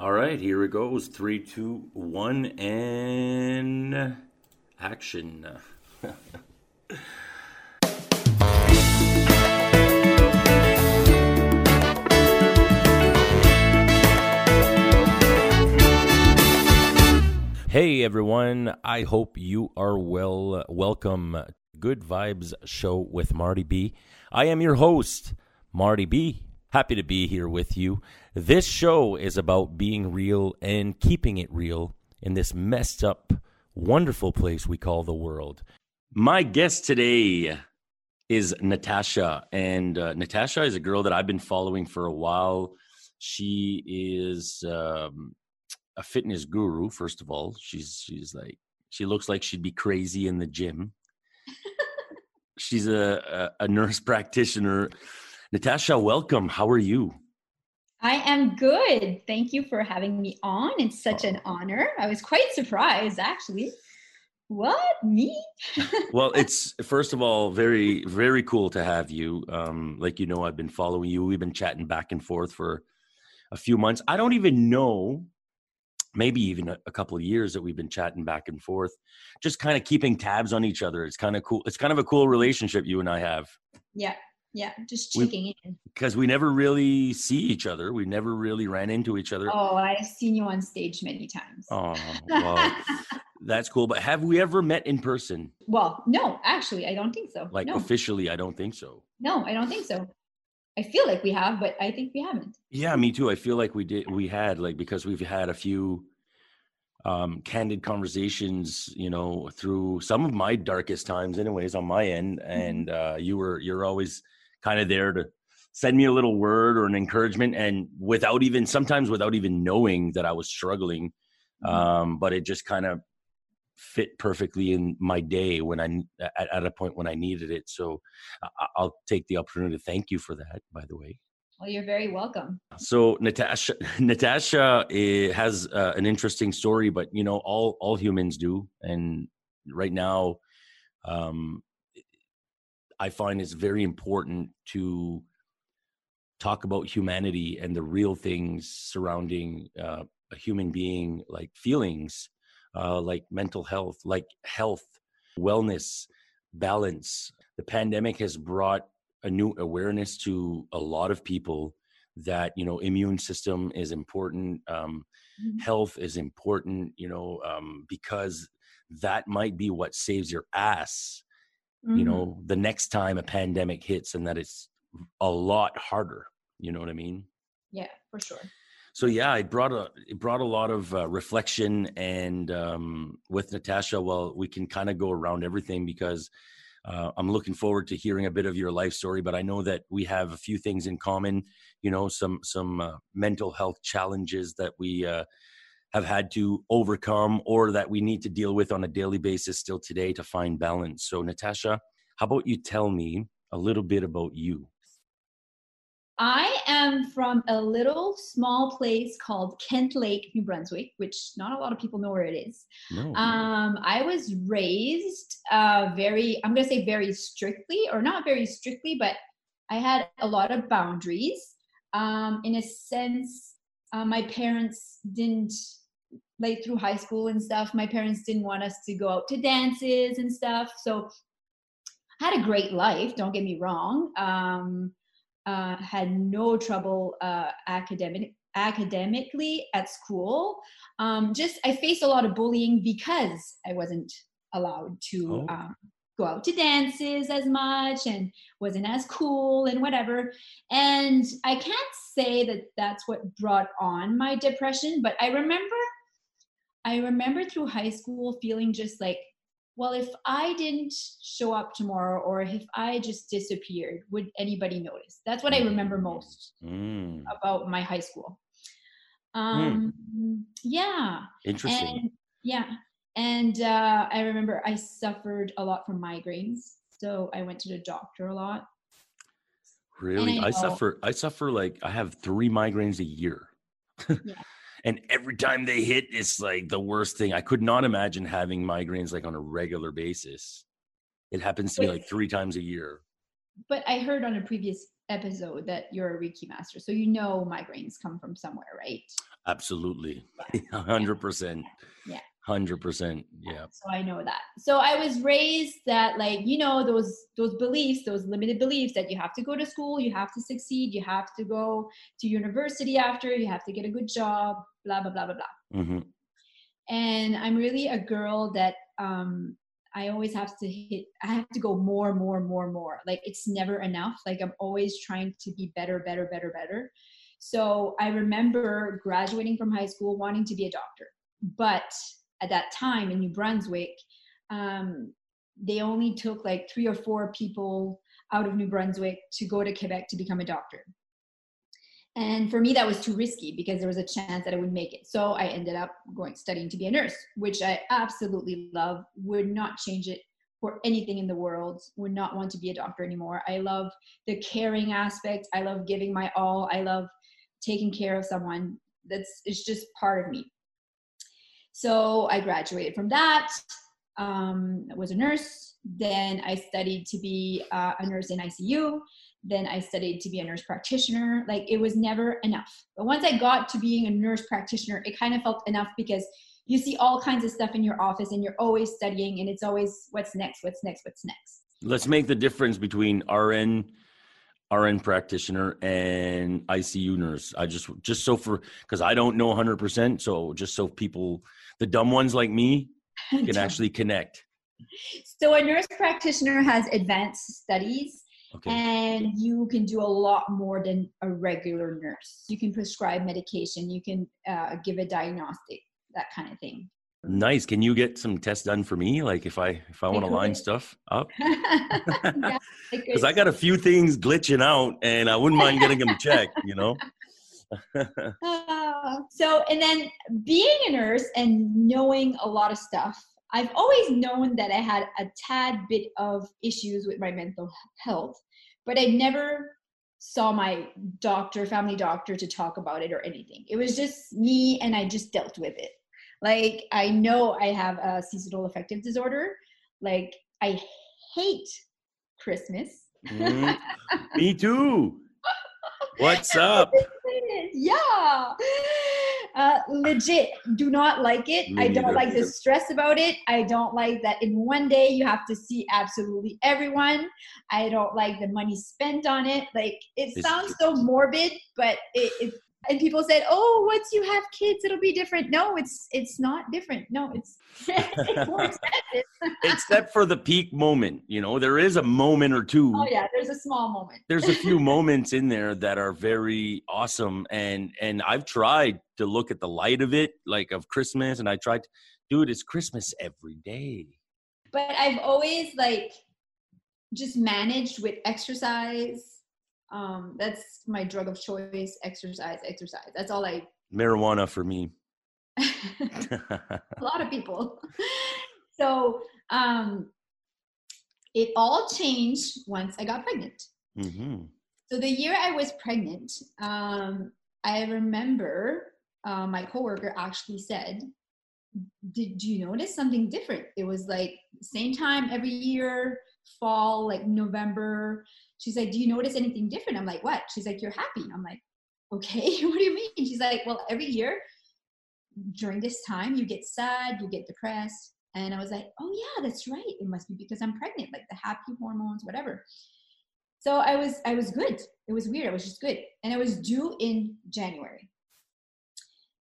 All right, here it goes. Three, two, one, and action. Hey everyone, I hope you are well. Welcome, Good Vibes Show with Marty B. I am your host, Marty B. Happy to be here with you. This show is about being real and keeping it real in this messed up, wonderful place we call the world. My guest today is Natasha, and uh, Natasha is a girl that I've been following for a while. She is um, a fitness guru. First of all, she's she's like she looks like she'd be crazy in the gym. she's a, a, a nurse practitioner Natasha, welcome. How are you? I am good. Thank you for having me on. It's such an honor. I was quite surprised, actually. What me? well, it's first of all very, very cool to have you. Um, like you know, I've been following you. We've been chatting back and forth for a few months. I don't even know, maybe even a, a couple of years that we've been chatting back and forth, just kind of keeping tabs on each other. It's kind of cool. It's kind of a cool relationship you and I have. Yeah, yeah just checking we, in. because we never really see each other. We never really ran into each other. Oh i've seen you on stage many times. Oh well that's cool but have we ever met in person? Well no actually i don't think so. Like no. officially i don't think so. No i don't think so. I feel like we have but i think we haven't. Yeah me too. I feel like we did we had like because we've had a few um candid conversations you know through some of my darkest times anyways on my end mm-hmm. and uh you were you're always kind of there to send me a little word or an encouragement and without even sometimes without even knowing that I was struggling mm-hmm. um, but it just kind of fit perfectly in my day when I at, at, a point when I needed it. So I'll take the opportunity to thank you for that by the way. Well you're very welcome. So Natasha Natasha eh, has uh, an interesting story but you know all all humans do. And right now um, I find it's very important to talk about humanity and the real things surrounding uh, a human being, like feelings, uh, like mental health, like health, wellness, balance. The pandemic has brought a new awareness to a lot of people that you know immune system is important um, mm-hmm. health is important you know um, because that might be what saves your ass mm-hmm. you know the next time a pandemic hits and that it's a lot harder you know what i mean yeah for sure so yeah it brought a it brought a lot of uh, reflection and um, with natasha well we can kind of go around everything because uh, i'm looking forward to hearing a bit of your life story but i know that we have a few things in common you know some some uh, mental health challenges that we uh, have had to overcome or that we need to deal with on a daily basis still today to find balance. So, Natasha, how about you tell me a little bit about you? I am from a little small place called Kent Lake, New Brunswick, which not a lot of people know where it is. No. Um, I was raised uh, very, I'm going to say very strictly, or not very strictly, but I had a lot of boundaries. Um, in a sense, uh, my parents didn't late through high school and stuff, my parents didn't want us to go out to dances and stuff. So I had a great life, don't get me wrong. Um, uh, had no trouble uh, academic academically at school. Um, just I faced a lot of bullying because I wasn't allowed to oh. um, go out to dances as much and wasn't as cool and whatever. And I can't say that that's what brought on my depression, but I remember I remember through high school feeling just like, well, if I didn't show up tomorrow or if I just disappeared, would anybody notice? That's what I remember most mm. about my high school. Hmm. Um, mm. Yeah. Interesting. And, yeah. And uh, I remember I suffered a lot from migraines. So I went to the doctor a lot. Really? I, I, suffer, I suffer like, I have three migraines a year. yeah and every time they hit it's like the worst thing i could not imagine having migraines like on a regular basis it happens to me like three times a year but i heard on a previous episode that you're a Reiki master. So you know migraines come from somewhere, right? Absolutely. hundred percent. Yeah. Hundred percent. Yeah. So I know that. So I was raised that like, you know, those those beliefs, those limited beliefs that you have to go to school, you have to succeed, you have to go to university after, you have to get a good job, blah blah blah blah blah. Mm-hmm. And I'm really a girl that um I always have to hit, I have to go more, more, more, more. Like it's never enough. Like I'm always trying to be better, better, better, better. So I remember graduating from high school wanting to be a doctor. But at that time in New Brunswick, um, they only took like three or four people out of New Brunswick to go to Quebec to become a doctor. And for me, that was too risky because there was a chance that I would make it. So I ended up going studying to be a nurse, which I absolutely love. Would not change it for anything in the world. Would not want to be a doctor anymore. I love the caring aspect. I love giving my all. I love taking care of someone. That's it's just part of me. So I graduated from that. Um, was a nurse. Then I studied to be uh, a nurse in ICU then I studied to be a nurse practitioner. Like it was never enough. But once I got to being a nurse practitioner, it kind of felt enough because you see all kinds of stuff in your office and you're always studying and it's always what's next, what's next, what's next. Let's make the difference between RN RN practitioner and ICU nurse. I just just so for because I don't know 100%, so just so people the dumb ones like me can actually connect. So a nurse practitioner has advanced studies Okay. And you can do a lot more than a regular nurse. You can prescribe medication, you can uh, give a diagnostic, that kind of thing. Nice. Can you get some tests done for me? Like if I if I want to line stuff up, because I got a few things glitching out, and I wouldn't mind getting them checked. You know. uh, so and then being a nurse and knowing a lot of stuff I've always known that I had a tad bit of issues with my mental health, but I never saw my doctor, family doctor, to talk about it or anything. It was just me and I just dealt with it. Like, I know I have a seasonal affective disorder. Like, I hate Christmas. Mm, me too. What's up? yeah. Uh, legit, do not like it. Me I don't like the stress about it. I don't like that in one day you have to see absolutely everyone. I don't like the money spent on it. Like it sounds so morbid, but it, it and people said oh once you have kids it'll be different. No it's it's not different. No it's, it's more expensive. Except for the peak moment you know there is a moment or two. Oh yeah there's a small moment. There's a few moments in there that are very awesome and and i've tried to look at the light of it like of christmas and i tried to do it as christmas every day. But i've always like just managed with exercise um, that's my drug of choice. Exercise, exercise. That's all I. Marijuana for me. a lot of people. so um, it all changed once I got pregnant. Mm-hmm. So the year I was pregnant, um, I remember uh, my coworker actually said, "Did you notice something different?" It was like same time every year, fall, like November she's like, Do you notice anything different? I'm like, What? She's like, You're happy. I'm like, Okay, what do you mean? She's like, Well, every year during this time, you get sad, you get depressed. And I was like, Oh, yeah, that's right. It must be because I'm pregnant, like the happy hormones, whatever. So I was, I was good. It was weird. I was just good. And I was due in January.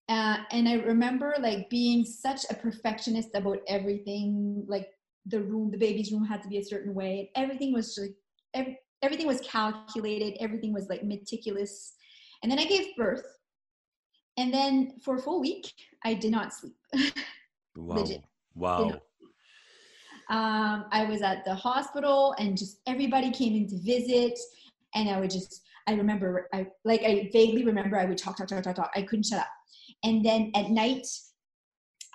Uh, and I remember like being such a perfectionist about everything, like the room, the baby's room had to be a certain way. Everything was like every, everything was calculated, everything was like meticulous. And then I gave birth. And then for a full week, I did not sleep. wow. Legit. Wow. Um, I was at the hospital and just everybody came in to visit. And I would just, I remember, I like, I vaguely remember I would talk, talk, talk, talk, talk. I couldn't shut up. And then at night,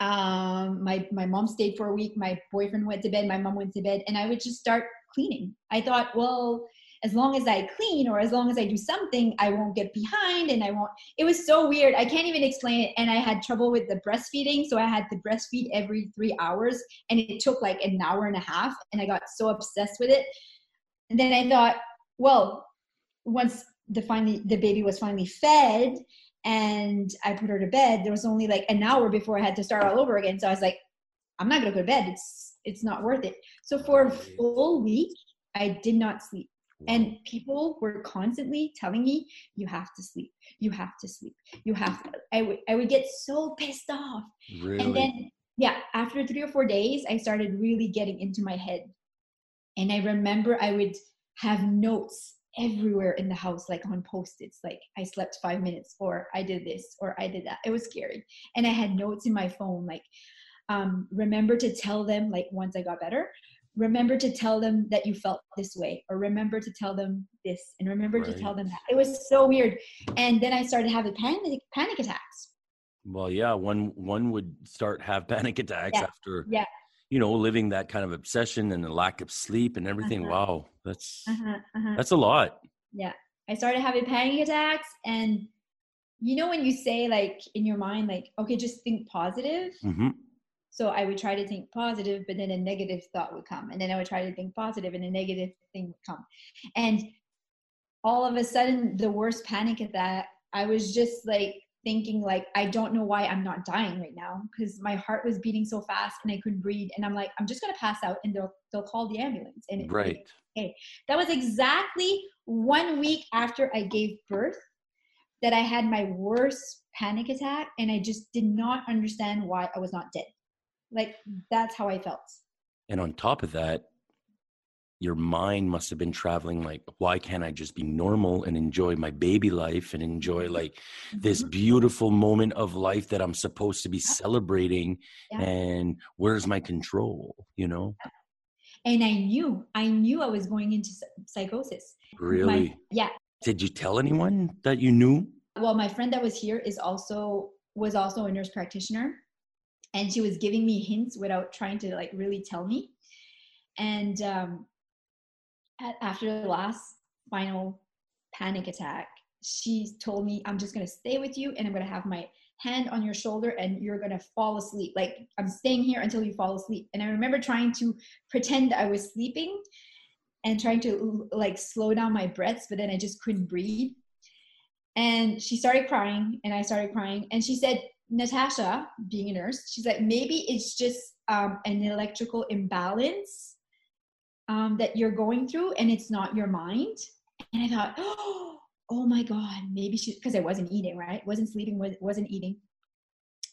um, my, my mom stayed for a week. My boyfriend went to bed. My mom went to bed. And I would just start cleaning. I thought, well, as long as I clean or as long as I do something, I won't get behind and I won't. It was so weird. I can't even explain it. And I had trouble with the breastfeeding. So I had to breastfeed every three hours and it took like an hour and a half. And I got so obsessed with it. And then I thought, well, once the finally the baby was finally fed and I put her to bed, there was only like an hour before I had to start all over again. So I was like, I'm not gonna go to bed. It's it's not worth it. So for a full week, I did not sleep. And people were constantly telling me, you have to sleep, you have to sleep, you have to. I would, I would get so pissed off. Really? And then, yeah, after three or four days, I started really getting into my head. And I remember I would have notes everywhere in the house, like on post its, like I slept five minutes, or I did this, or I did that. It was scary. And I had notes in my phone, like, um, remember to tell them, like, once I got better, remember to tell them that you felt this way or remember to tell them this and remember right. to tell them that it was so weird and then i started having panic panic attacks well yeah one one would start have panic attacks yeah. after yeah you know living that kind of obsession and the lack of sleep and everything uh-huh. wow that's uh-huh. Uh-huh. that's a lot yeah i started having panic attacks and you know when you say like in your mind like okay just think positive mm-hmm. So I would try to think positive, but then a negative thought would come. And then I would try to think positive and a negative thing would come. And all of a sudden, the worst panic at that, I was just like thinking like, I don't know why I'm not dying right now because my heart was beating so fast and I couldn't breathe. And I'm like, I'm just gonna pass out and they'll they'll call the ambulance. And right. Okay. That was exactly one week after I gave birth that I had my worst panic attack and I just did not understand why I was not dead. Like that's how I felt. And on top of that, your mind must have been traveling like why can't i just be normal and enjoy my baby life and enjoy mm-hmm. like this mm-hmm. beautiful moment of life that i'm supposed to be celebrating yeah. and where's my control you know? And i knew i knew i was going into psychosis. Really? My, yeah. Did you tell anyone that you knew? Well my friend that was here is also was also a nurse practitioner and she was giving me hints without trying to like really tell me. And um, after the last final panic attack she told me i'm just going to stay with you and i'm going to have my hand on your shoulder and you're going to fall asleep. Like i'm staying here until you fall asleep. And i remember trying to pretend i was sleeping and trying to like slow down my breaths but then i just couldn't breathe. And she started crying and i started crying and she said Natasha, being a nurse, she's like, maybe it's just um, an electrical imbalance um, that you're going through and it's not your mind. And I thought, oh, oh my God, maybe she, because I wasn't eating, right? Wasn't sleeping, wasn't eating.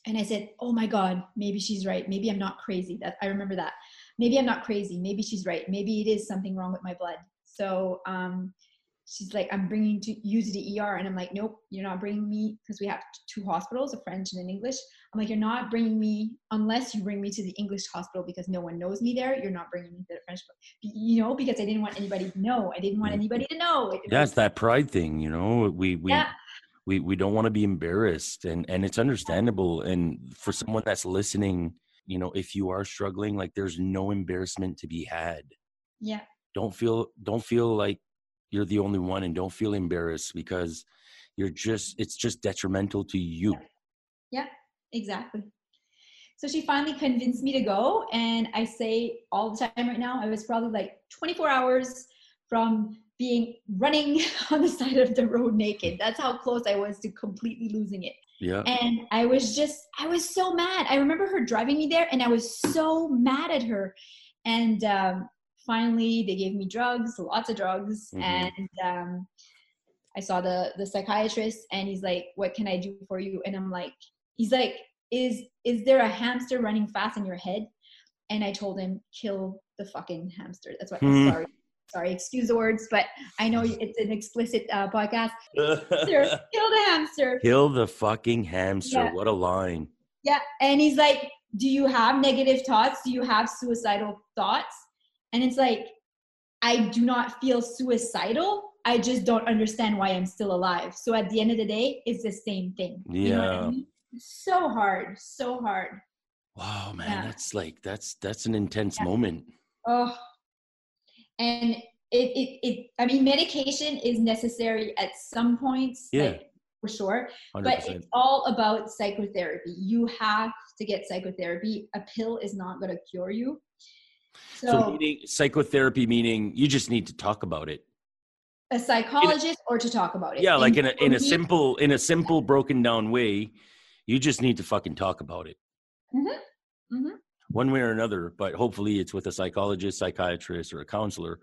And I said, oh my God, maybe she's right. Maybe I'm not crazy. That I remember that. Maybe I'm not crazy. Maybe she's right. Maybe it is something wrong with my blood. So um, she's like, I'm bringing to you to the ER. And I'm like, nope, you're not bringing me because we have two hospitals, a French and an English. I'm like, you're not bringing me unless you bring me to the English hospital because no one knows me there. You're not bringing me to the French, you know, because I didn't want anybody to know. I didn't want anybody to know. yeah, that pride thing, you know. We we yeah. we we don't want to be embarrassed, and and it's understandable. And for someone that's listening, you know, if you are struggling, like there's no embarrassment to be had. Yeah. Don't feel don't feel like you're the only one and don't feel embarrassed because you're just it's just detrimental to you. Yeah, yeah exactly. So she finally convinced me to go and i say all the time right now i was probably like 24 hours from being running on the side of the road naked. That's how close i was to completely losing it. Yeah. And i was just i was so mad. I remember her driving me there and i was so mad at her. And um, finally they gave me drugs lots of drugs mm-hmm. and um, i saw the the psychiatrist and he's like what can i do for you? And i'm like he's like is is there a hamster running fast in your head? And i told him kill the fucking hamster. That's what mm. sorry sorry excuse the words but i know it's an explicit uh, podcast. Kill the hamster. Kill the fucking hamster. Yeah. what a line. Yeah and he's like do you have negative thoughts? Do you have suicidal thoughts and it's like, I do not feel suicidal. I just don't understand why I'm still alive. So at the end of the day, it's the same thing. Yeah. You know I mean? So hard, so hard. Wow, man, yeah. that's like that's that's an intense yeah. moment. Oh, and it, it it I mean, medication is necessary at some points. Yeah. Like, for sure. 100%. But it's all about psychotherapy. You have to get psychotherapy. A pill is not going to cure you. So, so meaning psychotherapy meaning you just need to talk about it. a psychologist a, or to talk about it yeah like in a in a simple in a simple broken down way you just need to fucking talk about it mm-hmm. Mm-hmm. one way or another but hopefully it's with a psychologist psychiatrist or a counselor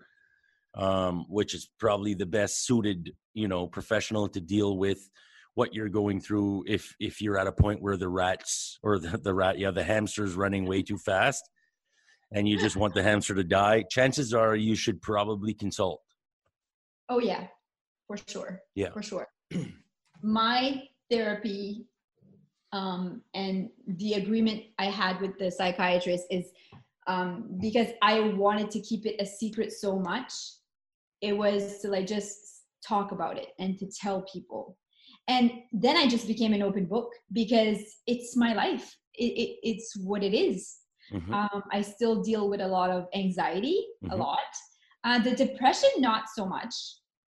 um, which is probably the best suited you know professional to deal with what you're going through if if you're at a point where the rats or the, the rat yeah the hamster's running way too fast and you just want the hamster to die chances are you should probably consult. Oh yeah for sure yeah. for sure. My therapy um, and the agreement i had with the psychiatrist is um, because i wanted to keep it a secret so much it was to like just talk about it and to tell people. And then i just became an open book because it's my life. It, it, it's what it is. Mm-hmm. Um, i still deal with a lot of anxiety mm-hmm. a lot uh, the depression not so much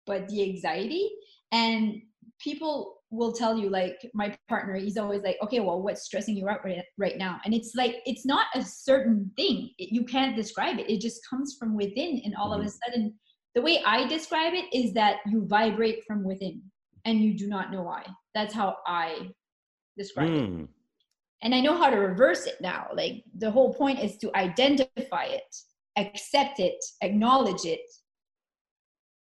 but the anxiety and people will tell you like my partner he's always like okay well what's stressing you out right, right now and it's like it's not a certain thing it, you can't describe it it just comes from within and all mm-hmm. of a sudden the way I describe it is that you vibrate from within and you do not know why. That's how I describe mm. it. And I know how to reverse it now. Like the whole point is to identify it, accept it, acknowledge it.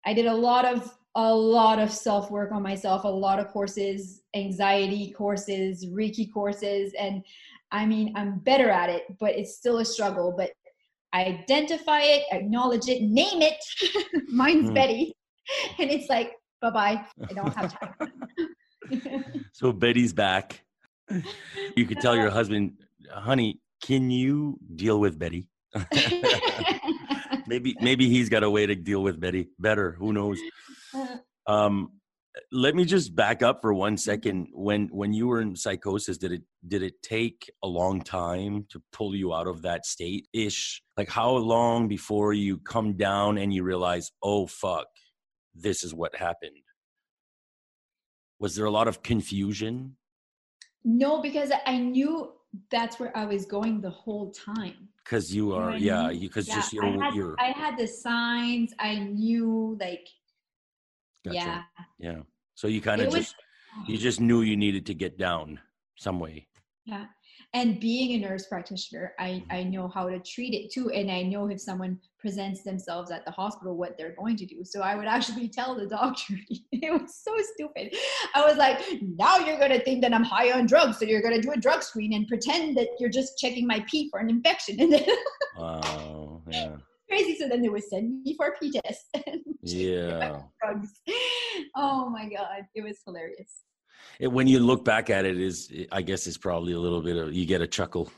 I did a lot of a lot of self work on myself, a lot of courses, anxiety courses, Reiki courses, and I mean, I'm better at it, but it's still a struggle. But identify it, acknowledge it, name it. Mine's mm. Betty. And it's like, bye bye. I don't have time. so Betty's back. You could tell your husband, honey, can you deal with Betty? maybe maybe he's got a way to deal with Betty better. Who knows? Um, let me just back up for one second when when you were in psychosis did it did it take a long time to pull you out of that state ish like how long before you come down and you realize oh fuck this is what happened was there a lot of confusion no because i knew that's where i was going the whole time because you are you know yeah because yeah, just you're I had, you're I had the signs i knew like Gotcha. Yeah. Yeah. So you kind of just you just knew you needed to get down some way. Yeah. And being a nurse practitioner, I, mm-hmm. I know how to treat it too. And I know if someone presents themselves at the hospital, what they're going to do. So I would actually tell the doctor, it was so stupid. I was like, now you're going to think that I'm high on drugs. So you're going to do a drug screen and pretend that you're just checking my pee for an infection. And then wow. Yeah crazy. So then they would send me for a pee test. yeah. Drugs. Oh my god, it was hilarious. It, when you look back at it, is I guess it's probably a little bit of you get a chuckle.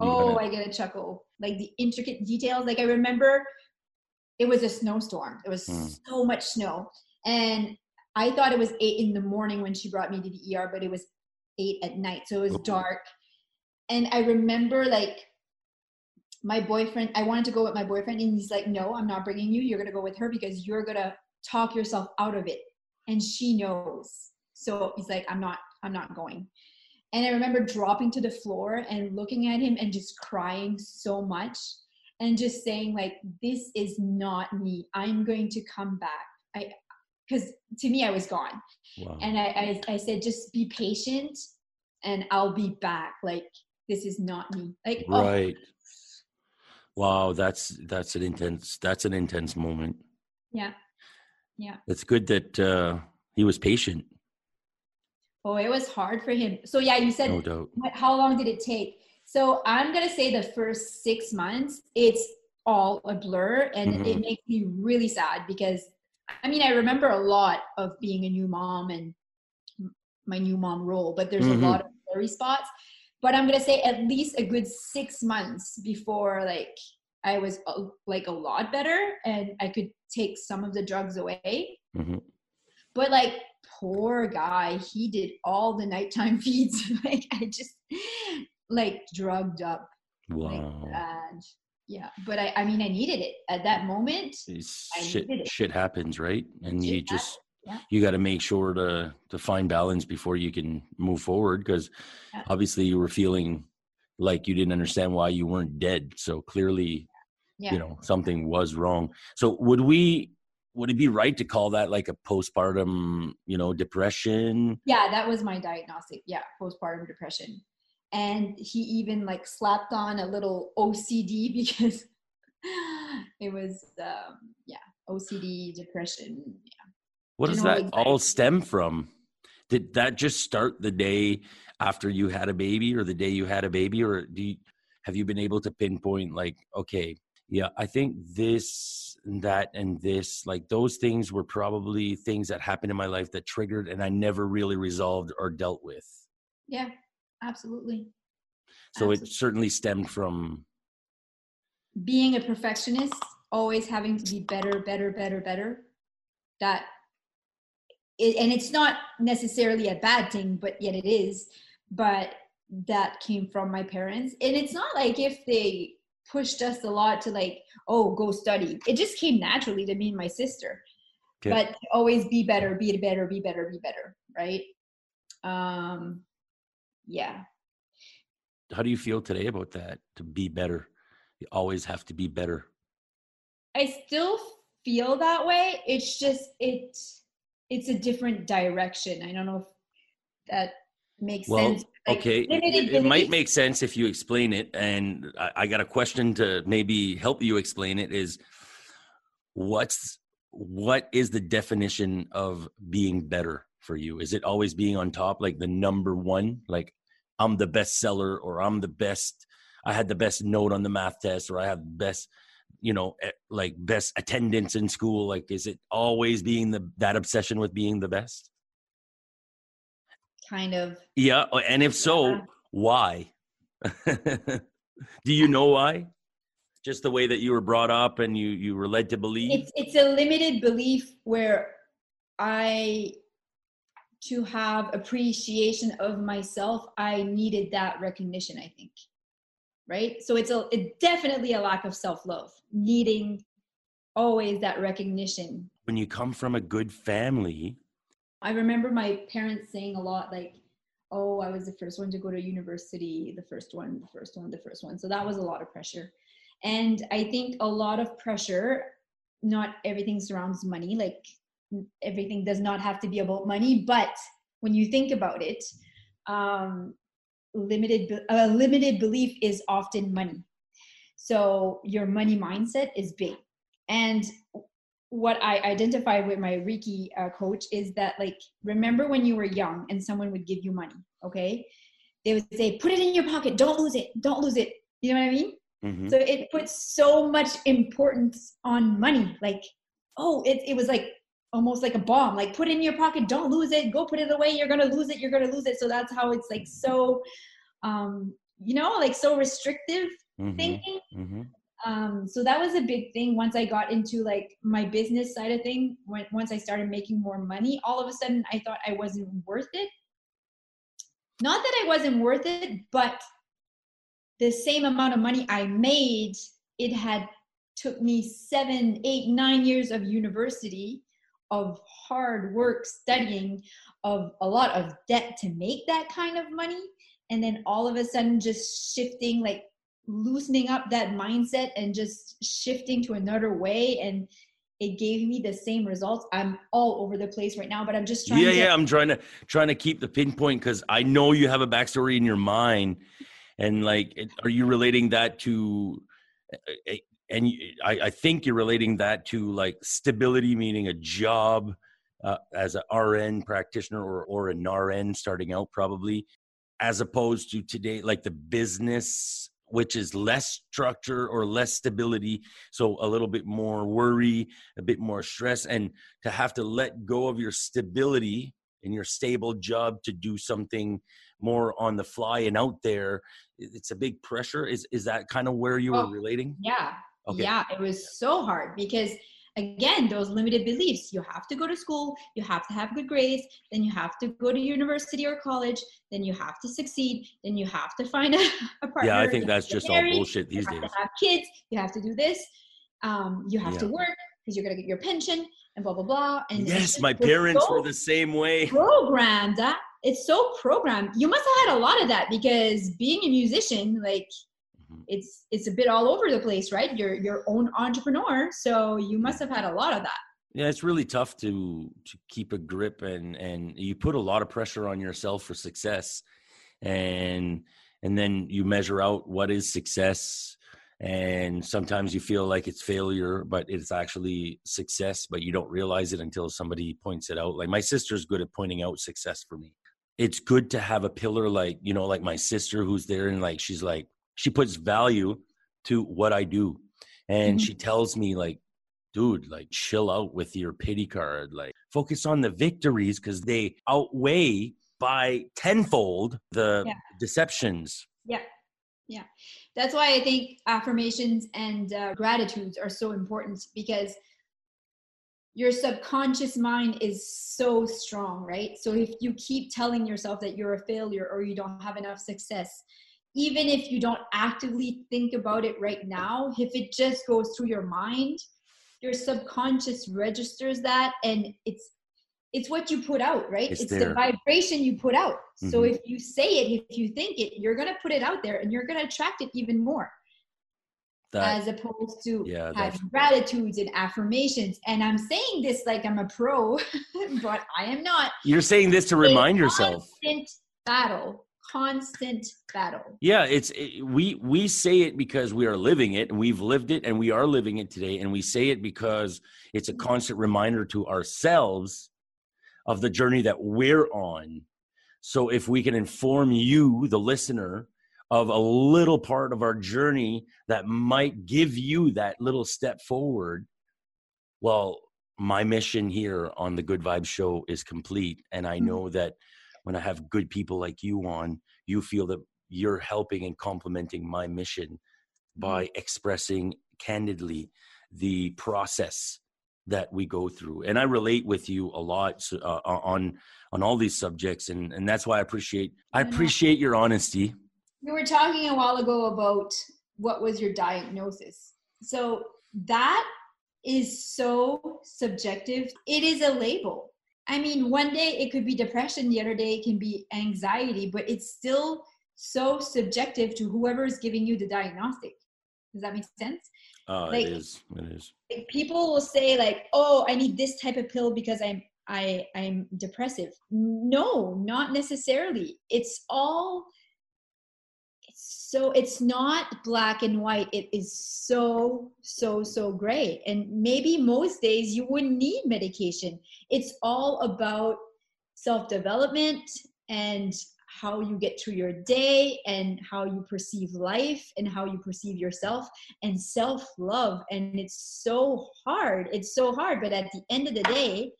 You oh, I get a chuckle. Like the intricate details. Like I remember, it was a snowstorm. It was hmm. so much snow, and I thought it was eight in the morning when she brought me to the ER, but it was eight at night, so it was dark. And I remember like my boyfriend, I wanted to go with my boyfriend, and he's like, No, I'm not bringing you. You're going to go with her because you're going to talk yourself out of it. And she knows. So he's like, I'm not, I'm not going. And I remember dropping to the floor and looking at him and just crying so much and just saying, like, this is not me. I'm going to come back. I, because to me, I was gone. Wow. And I, I, I said, just be patient and I'll be back. Like, this is not me. Like, oh, right. Oh, Wow, that's that's an intense that's an intense moment. Yeah. Yeah. It's good that uh he was patient. Oh, it was hard for him. So yeah, you said no doubt. how long did it take? So I'm gonna say the first six months, it's all a blur and mm-hmm. it makes me really sad because I mean I remember a lot of being a new mom and my new mom role, but there's mm-hmm. a lot of blurry spots but i'm gonna say at least a good six months before like i was like a lot better and i could take some of the drugs away mm-hmm. but like poor guy. He did all the nighttime feeds. Like i just like drugged up. Wow. like yeah. But i i mean i needed it. At that moment shit shit happens right? And shit you just yeah. you got to make sure to to find balance before you can move forward because yeah. obviously you were feeling like you didn't understand why you weren't dead. So clearly yeah. you know something was wrong. So would we would it be right to call that like a postpartum, you know, depression? Yeah, that was my diagnostic. Yeah, postpartum depression. And he even like slapped on a little OCD because it was um yeah, OCD depression. Yeah. What does that exactly. all stem from? Did that just start the day after you had a baby or the day you had a baby or do you, have you been able to pinpoint like okay yeah i think this and that and this like those things were probably things that happened in my life that triggered and i never really resolved or dealt with yeah absolutely so absolutely. it certainly stemmed from being a perfectionist always having to be better better better better that it, and it's not necessarily a bad thing but yet it is but that came from my parents and it's not like if they pushed us a lot to like oh go study. It just came naturally to me and my sister. Okay. but always be better be better be better be better right? Um yeah. How do you feel today about that to be better? You always have to be better. I still feel that way. It's just it it's a different direction. I don't know if that makes well, sense. Like, okay, it, it might make sense if you explain it. And I, I got a question to maybe help you explain it. Is what's what is the definition of being better for you? Is it always being on top, like the number one, like I'm the best seller, or I'm the best? I had the best note on the math test, or I have best you know eh, like best attendance in school like is it always being the that obsession with being the best kind of. Yeah, uh, and if so, yeah. why? Do you know why? Just the way that you were brought up and you you were led to believe. It's it's a limited belief where I to have appreciation of myself, I needed that recognition, I think. Right? So it's a it definitely a lack of self-love, needing always that recognition. When you come from a good family, I remember my parents saying a lot like, oh, I was the first one to go to university, the first one, the first one, the first one. So that was a lot of pressure. And I think a lot of pressure, not everything surrounds money. Like everything does not have to be about money. But when you think about it, um, limited a limited belief is often money. So your money mindset is big. And what I identify with my Reiki uh, coach is that like remember when you were young and someone would give you money, okay? They would say, "Put it in your pocket. Don't lose it. Don't lose it." You know what I mean? Mm-hmm. So it puts so much importance on money. Like, oh, it it was like almost like a bomb. Like, put it in your pocket. Don't lose it. Go put it away. You're gonna lose it. You're gonna lose it. So that's how it's like so, um, you know, like so restrictive mm-hmm. thinking. Mm-hmm um, so that was a big thing once i got into like my business side of thing when once i started making more money all of a sudden i thought i wasn't worth it. Not that i wasn't worth it but the same amount of money i made it had took me seven eight nine years of university of hard work studying of a lot of debt to make that kind of money. And then all of a sudden just shifting like loosening up that mindset and just shifting to another way and it gave me the same results. I'm all over the place right now but i'm just trying yeah to- yeah i'm trying to trying to keep the pinpoint because i know you have a backstory in your mind and like are you relating that to and I, I think you're relating that to like stability meaning a job uh, as an rn practitioner or, or an rn starting out probably as opposed to today like the business which is less structure or less stability so a little bit more worry a bit more stress and to have to let go of your stability in your stable job to do something more on the fly and out there it's a big pressure. Is is that kind of where you oh, were relating? yeah. Okay. yeah it was so hard because again those limited beliefs you have to go to school you have to have good grades then you have to go to university or college then you have to succeed then you have to find a, a partner yeah i think that's just married, all bullshit these days have kids you have to do this um, you have yeah. to work because you're going to get your pension and blah blah blah and yes my parents so were the same way programmed that it's so programmed you must have had a lot of that because being a musician like. It's it's a bit all over the place right? You're your own entrepreneur. So you must have had a lot of that. Yeah it's really tough to to keep a grip and and you put a lot of pressure on yourself for success. And and then you measure out what is success. And sometimes you feel like it's failure but it's actually success but you don't realize it until somebody points it out. Like my sister's good at pointing out success for me. It's good to have a pillar like you know like my sister who's there and like she's like she puts value to what i do. And mm-hmm. she tells me like dude like chill out with your pity card. Like focus on the victories because they outweigh by tenfold the yeah. deceptions. Yeah. Yeah. That's why i think affirmations and uh, gratitudes are so important because your subconscious mind is so strong right? So if you keep telling yourself that you're a failure or you don't have enough success even if you don't actively think about it right now if it just goes through your mind your subconscious registers that and it's it's what you put out right? It's, it's the vibration you put out. Mm-hmm. so if you say it if you think it you're going to put it out there and you're going to attract it even more. That, as opposed to yeah, having gratitudes and affirmations. And i'm saying this like i'm a pro but i am not. You're saying this to remind yourself. battle constant battle yeah it's it, we we say it because we are living it and we've lived it and we are living it today and we say it because it's a constant reminder to ourselves of the journey that we're on. So if we can inform you, the listener, of a little part of our journey that might give you that little step forward, well, my mission here on the Good Vibes Show is complete. And I mm-hmm. know that when I have good people like you on, you feel that you're helping and complementing my mission by mm-hmm. expressing candidly the process that we go through. And i relate with you a lot uh, on on all these subjects and and that's why i appreciate i appreciate your honesty. We were talking a while ago about what was your diagnosis. So that is so subjective. It is a label i mean one day it could be depression the other day it can be anxiety but it's still so subjective to whoever is giving you the diagnostic does that make sense Oh, like, it is. It is. Like people will say like, "Oh, I need this type of pill because I'm I I'm depressive." No, not necessarily. It's all so it's not black and white. It is so so so gray. And maybe most days you wouldn't need medication. It's all about self-development and how you get through your day and how you perceive life and how you perceive yourself and self love. And it's so hard. It's so hard. But at the end of the day,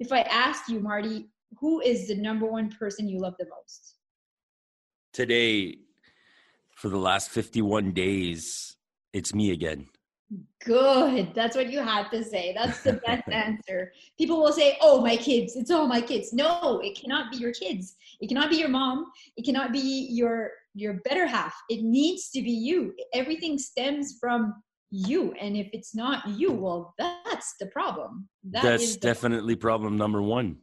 if I ask you, Marty, who is the number one person you love the most? Today, for the last 51 days, it's me again. Good. That's what you had to say. That's the best answer. People will say, Oh, my kids. It's all my kids. No, it cannot be your kids. It cannot be your mom. It cannot be your your better half. It needs to be you. Everything stems from you. And if it's not you, well, that's the problem. That that's definitely problem number one.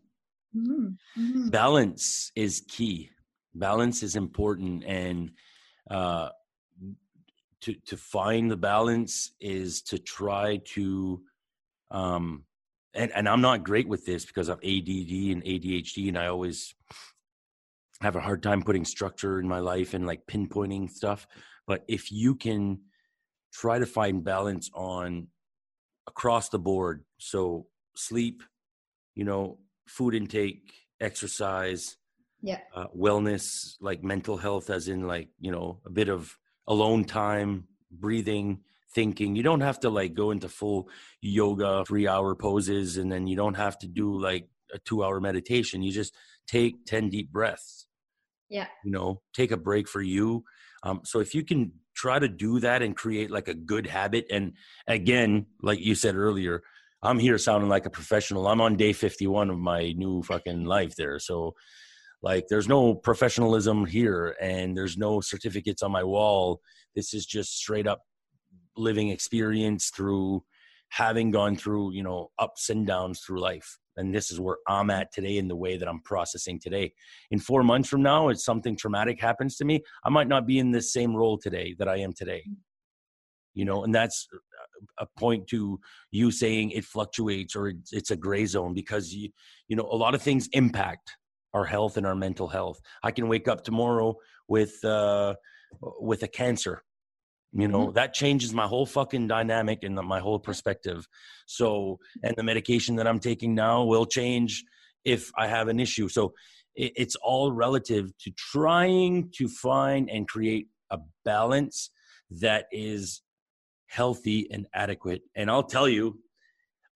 Mm-hmm. Mm-hmm. Balance is key. Balance is important. And uh, to to find the balance is to try to um and, and I'm not great with this because I'm ADD and ADHD and I always have a hard time putting structure in my life and like pinpointing stuff but if you can try to find balance on across the board so sleep you know food intake exercise yeah uh, wellness like mental health as in like you know a bit of alone time, breathing, thinking. You don't have to like go into full yoga, three hour poses, and then you don't have to do like a two hour meditation. You just take 10 deep breaths. Yeah. You know, take a break for you. Um, so if you can try to do that and create like a good habit, and again, like you said earlier, I'm here sounding like a professional. I'm on day 51 of my new fucking life there. So like there's no professionalism here and there's no certificates on my wall. This is just straight up living experience through having gone through, you know, ups and downs through life. And this is where I'm at today in the way that I'm processing today. In four months from now, if something traumatic happens to me, I might not be in the same role today that I am today. Mm. you know and that's a point to you saying it fluctuates or it's a gray zone because you you know a lot of things impact our health and our mental health. I can wake up tomorrow with uh with a cancer you know mm-hmm. that changes my whole fucking dynamic and my whole perspective. So and the medication that i'm taking now will change if i have an issue. So it, it's all relative to trying to find and create a balance that is healthy and adequate. And i'll tell you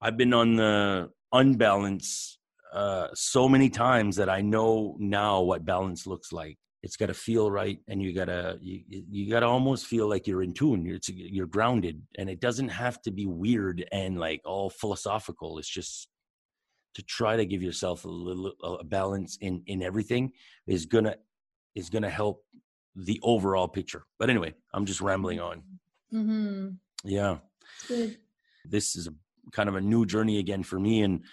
i've been on the unbalance uh, so many times that i know now what balance looks like. It's got to feel right and you gotta you, you gotta almost feel like you're in tune. You're, you're grounded and it doesn't have to be weird and like all philosophical. It's just to try to give yourself a little a balance in in everything is gonna is gonna help the overall picture. But anyway i'm just rambling on. Mm-hmm. yeah. Good. this is a kind of a new journey again for me and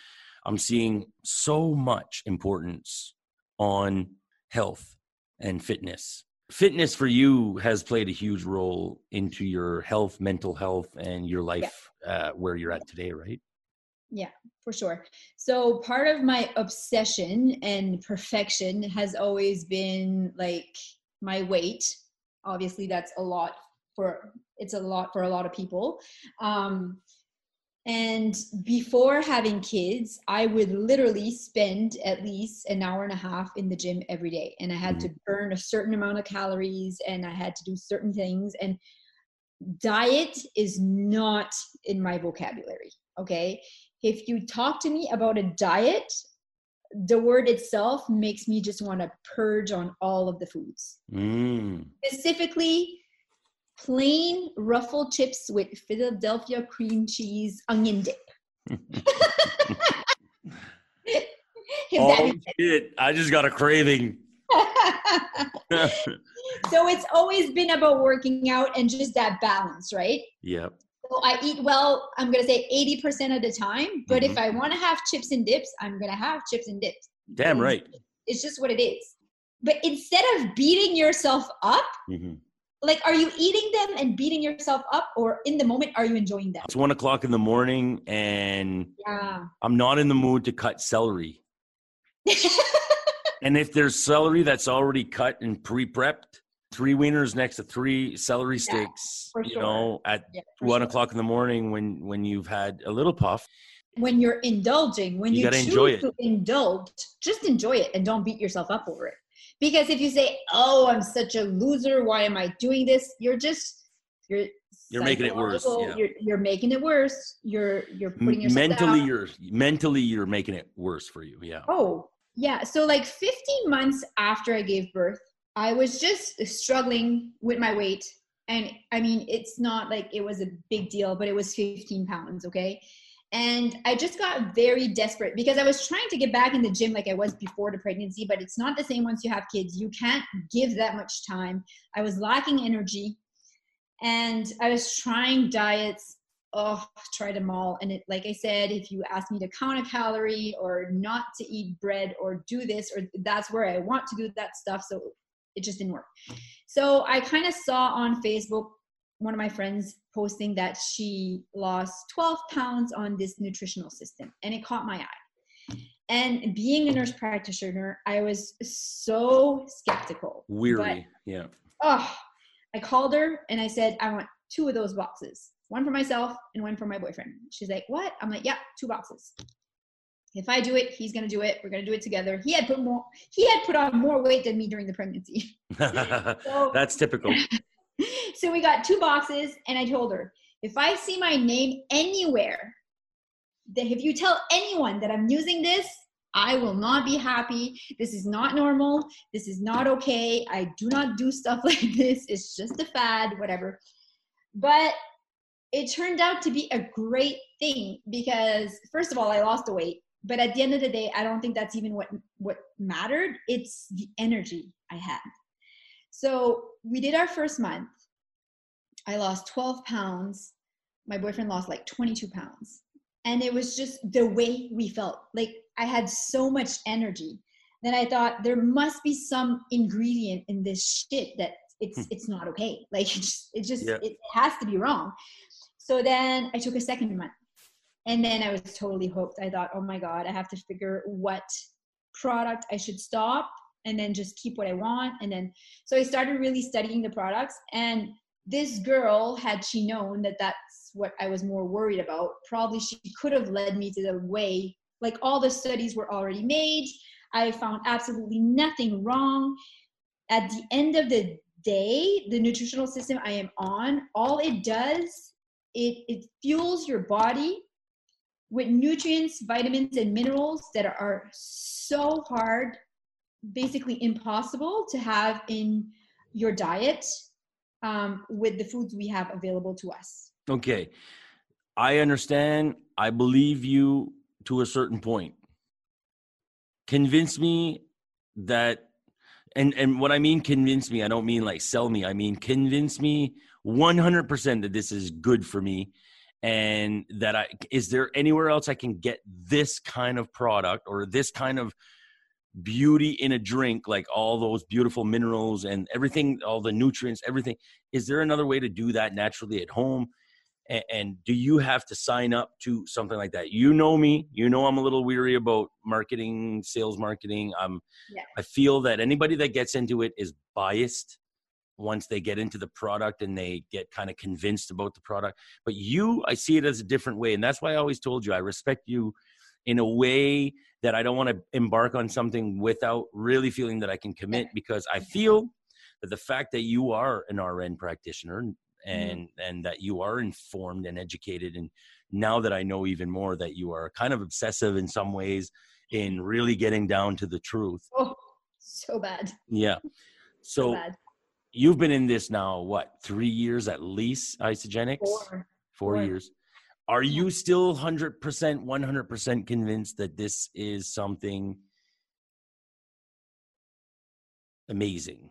i'm seeing so much importance on health and fitness. Fitness for you has played a huge role into your health, mental health, and your life yeah. uh, where you're at today, right? Yeah, for sure. So part of my obsession and perfection has always been like my weight. Obviously, that's a lot for it's a lot for a lot of people. Um, and before having kids, I would literally spend at least an hour and a half in the gym every day. And I had mm-hmm. to burn a certain amount of calories and I had to do certain things. And diet is not in my vocabulary. Okay. If you talk to me about a diet, the word itself makes me just want to purge on all of the foods. Mm. Specifically, plain ruffled chips with Philadelphia cream cheese onion dip. oh shit! I just got a craving. so it's always been about working out and just that balance, right? Yep. So I eat well, I'm gonna say 80% of the time. But mm-hmm. if I wanna have chips and dips, I'm gonna have chips and dips. Damn right. It's just what it is. But instead of beating yourself up, mm-hmm like are you eating them and beating yourself up or in the moment are you enjoying them? It's one o'clock in the morning and yeah. I'm not in the mood to cut celery. And if there's celery that's already cut and pre-prepped three wieners next to three celery sticks yeah, you know at yeah, one sure. o'clock in the morning when when you've had a little puff. When you're indulging when you, you gotta enjoy it. to indulge just enjoy it and don't beat yourself up over it because if you say, "Oh, I'm such a loser. Why am I doing this?" You're just you're you're making it worse. Yeah. You're, you're making it worse. You're you're putting yourself mentally. Down. You're mentally you're making it worse for you. Yeah. Oh yeah. So like 15 months after I gave birth, I was just struggling with my weight, and I mean it's not like it was a big deal, but it was 15 pounds. Okay, and I just got very desperate because I was trying to get back in the gym like I was before the pregnancy, but it's not the same once you have kids. You can't give that much time. I was lacking energy and I was trying diets. Oh, tried them all. And it, like I said, if you ask me to count a calorie or not to eat bread or do this, or that's where I want to do that stuff. So it just didn't work. So I kind of saw on Facebook one of my friends posting that she lost 12 pounds on this nutritional system and it caught my eye. And being a nurse practitioner i was so skeptical. Weary but, yeah. Oh i called her and i said i want two of those boxes one for myself and one for my boyfriend. She's like what? I'm like yeah two boxes. If i do it he's going to do it. We're going to do it together. He had put more he had put on more weight than me during the pregnancy. So, that's typical so we got two boxes, and I told her, if I see my name anywhere, that if you tell anyone that I'm using this, I will not be happy. This is not normal. This is not okay. I do not do stuff like this. It's just a fad, whatever. But it turned out to be a great thing because first of all, I lost the weight. But at the end of the day, I don't think that's even what what mattered. It's the energy I had. So we did our first month. I lost 12 pounds. My boyfriend lost like 22 pounds. And it was just the way we felt. Like I had so much energy. Then I thought there must be some ingredient in this shit that it's hmm. it's not okay like it just it just yeah. it has to be wrong so then i took a second month and then i was totally hooked i thought oh my god i have to figure what product i should stop and then just keep what i want and then so i started really studying the products and this girl had she known that that's what i was more worried about probably she could have led me to the way like all the studies were already made. I found absolutely nothing wrong. At the end of the day the nutritional system i am on all it does it it fuels your body with nutrients vitamins and minerals that are so hard basically impossible to have in your diet um, with the foods we have available to us. Okay. I understand. I believe you to a certain point. Convince me that and and what I mean convince me, I don't mean like sell me. I mean convince me 100% that this is good for me and that I is there anywhere else I can get this kind of product or this kind of beauty in a drink like all those beautiful minerals and everything all the nutrients everything is there another way to do that naturally at home? And, and, do you have to sign up to something like that? You know me you know i'm a little weary about marketing sales marketing. I'm yeah. i feel that anybody that gets into it is biased once they get into the product and they get kind of convinced about the product. But you i see it as a different way and that's why i always told you i respect you in a way that i don't want to embark on something without really feeling that i can commit because i feel that the fact that you are an rn practitioner and mm-hmm. and that you are informed and educated and now that i know even more that you are kind of obsessive in some ways in really getting down to the truth. Oh so bad. Yeah. So, so you've been in this now what three years at least Isagenix Four. years are you still 100% 100% convinced that this is something amazing?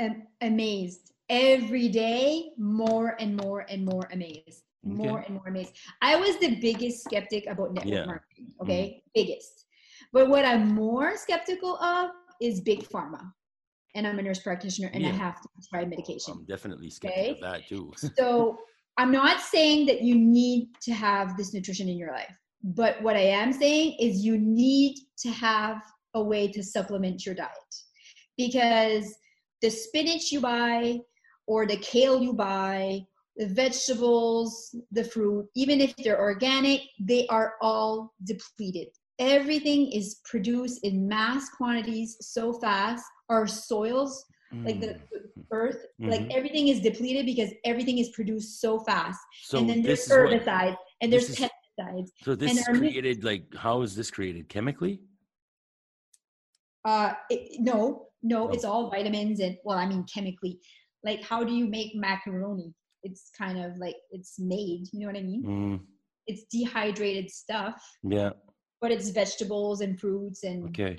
Um, amazed. Every day more and more and more amazed. More and more amazed. I was the biggest skeptic about network yeah. marketing mm-hmm. okay? Mm biggest. But what i'm more skeptical of is big pharma. And i'm a nurse practitioner and yeah. i have to prescribe medication. I'm definitely skeptical okay? of that too. So i'm not saying that you need to have this nutrition in your life but what i am saying is you need to have a way to supplement your diet because the spinach you buy or the kale you buy, the vegetables, the fruit, even if they're organic, they are all depleted. Everything is produced in mass quantities so fast. Our soils, mm. like the mm-hmm. earth, mm-hmm. like everything is depleted because everything is produced so fast. So and then there's herbicides what, and there's is, pesticides. So this is created like how is this created? Chemically? Uh, it, no, no, oh. it's all vitamins and well, I mean chemically like how do you make macaroni it's kind of like it's made you know what i mean mm. it's dehydrated stuff yeah but it's vegetables and fruits and okay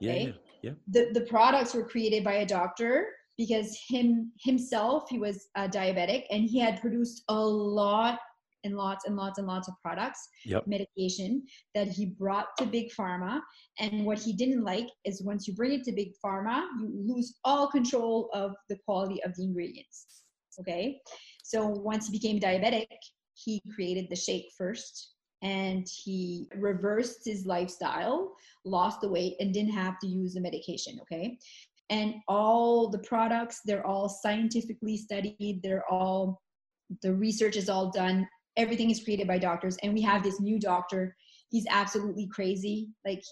yeah, okay? yeah yeah the the products were created by a doctor because him himself he was a diabetic and he had produced a lot and lots and lots and lots of products, yep. medication that he brought to Big Pharma. And what he didn't like is once you bring it to Big Pharma, you lose all control of the quality of the ingredients. Okay. So once he became diabetic, he created the shake first and he reversed his lifestyle, lost the weight, and didn't have to use the medication. Okay. And all the products, they're all scientifically studied, they're all the research is all done everything is created by doctors and we have this new doctor he's absolutely crazy like